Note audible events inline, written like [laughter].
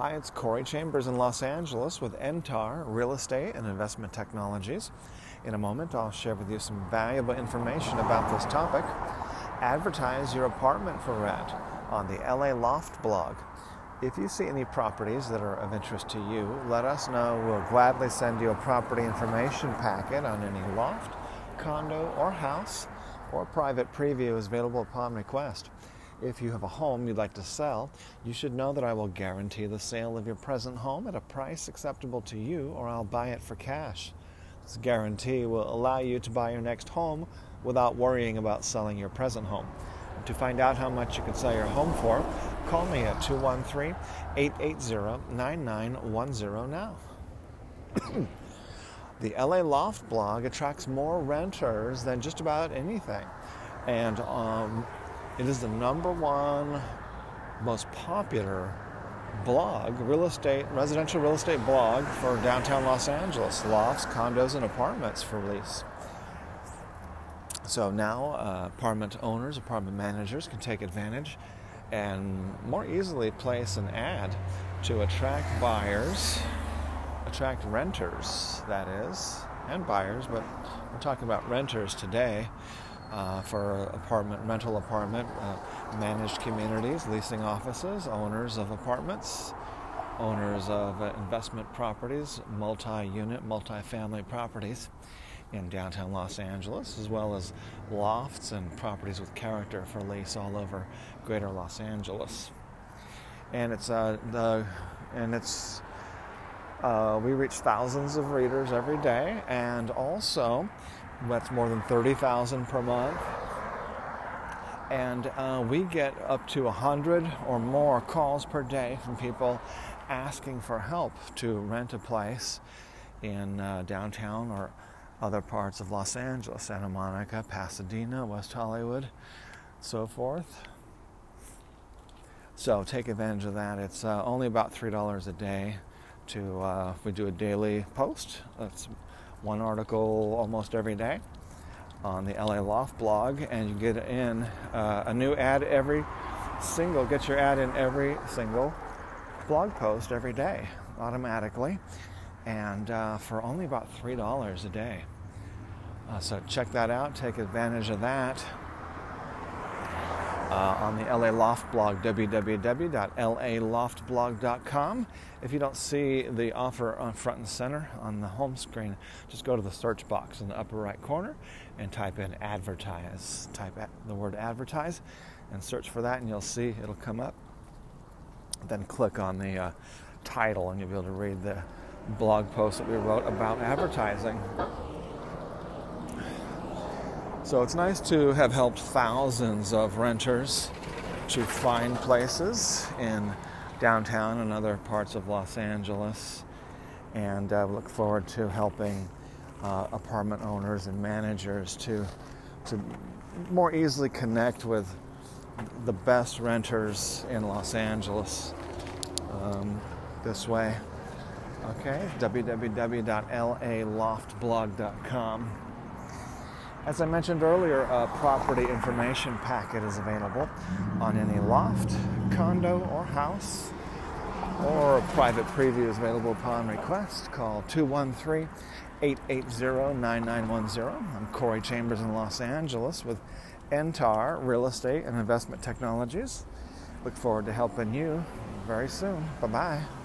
Hi, it's Corey Chambers in Los Angeles with Entar Real Estate and Investment Technologies. In a moment, I'll share with you some valuable information about this topic. Advertise your apartment for rent on the LA Loft blog. If you see any properties that are of interest to you, let us know. We'll gladly send you a property information packet on any loft, condo, or house, or private preview is available upon request. If you have a home you'd like to sell, you should know that I will guarantee the sale of your present home at a price acceptable to you, or I'll buy it for cash. This guarantee will allow you to buy your next home without worrying about selling your present home. To find out how much you can sell your home for, call me at 213 880 9910 now. [coughs] the LA Loft blog attracts more renters than just about anything. And um, it is the number one most popular blog, real estate, residential real estate blog for downtown Los Angeles, lofts, condos, and apartments for lease. So now uh, apartment owners, apartment managers can take advantage and more easily place an ad to attract buyers, attract renters, that is, and buyers, but we're talking about renters today uh, for apartment rental apartment uh, managed communities, leasing offices, owners of apartments, owners of uh, investment properties, multi-unit, multi-family properties in downtown Los Angeles, as well as lofts and properties with character for lease all over Greater Los Angeles. And it's uh, the and it's uh, we reach thousands of readers every day, and also that's more than 30,000 per month. And uh, we get up to 100 or more calls per day from people asking for help to rent a place in uh, downtown or other parts of Los Angeles, Santa Monica, Pasadena, West Hollywood, so forth. So take advantage of that. It's uh, only about $3 a day to, uh, we do a daily post. That's one article almost every day on the LA Loft blog, and you get in uh, a new ad every single, get your ad in every single blog post every day automatically, and uh, for only about $3 a day. Uh, so check that out, take advantage of that uh, on the LA Loft blog, www.laloftblog.com. If you don't see the offer on front and center on the home screen, just go to the search box in the upper right corner and type in advertise. Type the word advertise and search for that, and you'll see it'll come up. Then click on the uh, title, and you'll be able to read the blog post that we wrote about advertising. So it's nice to have helped thousands of renters to find places in downtown and other parts of Los Angeles. And I uh, look forward to helping uh, apartment owners and managers to, to more easily connect with the best renters in Los Angeles um, this way. Okay, www.laloftblog.com. As I mentioned earlier, a property information packet is available on any loft, condo, or house, or a private preview is available upon request. Call 213 880 9910. I'm Corey Chambers in Los Angeles with Entar Real Estate and Investment Technologies. Look forward to helping you very soon. Bye bye.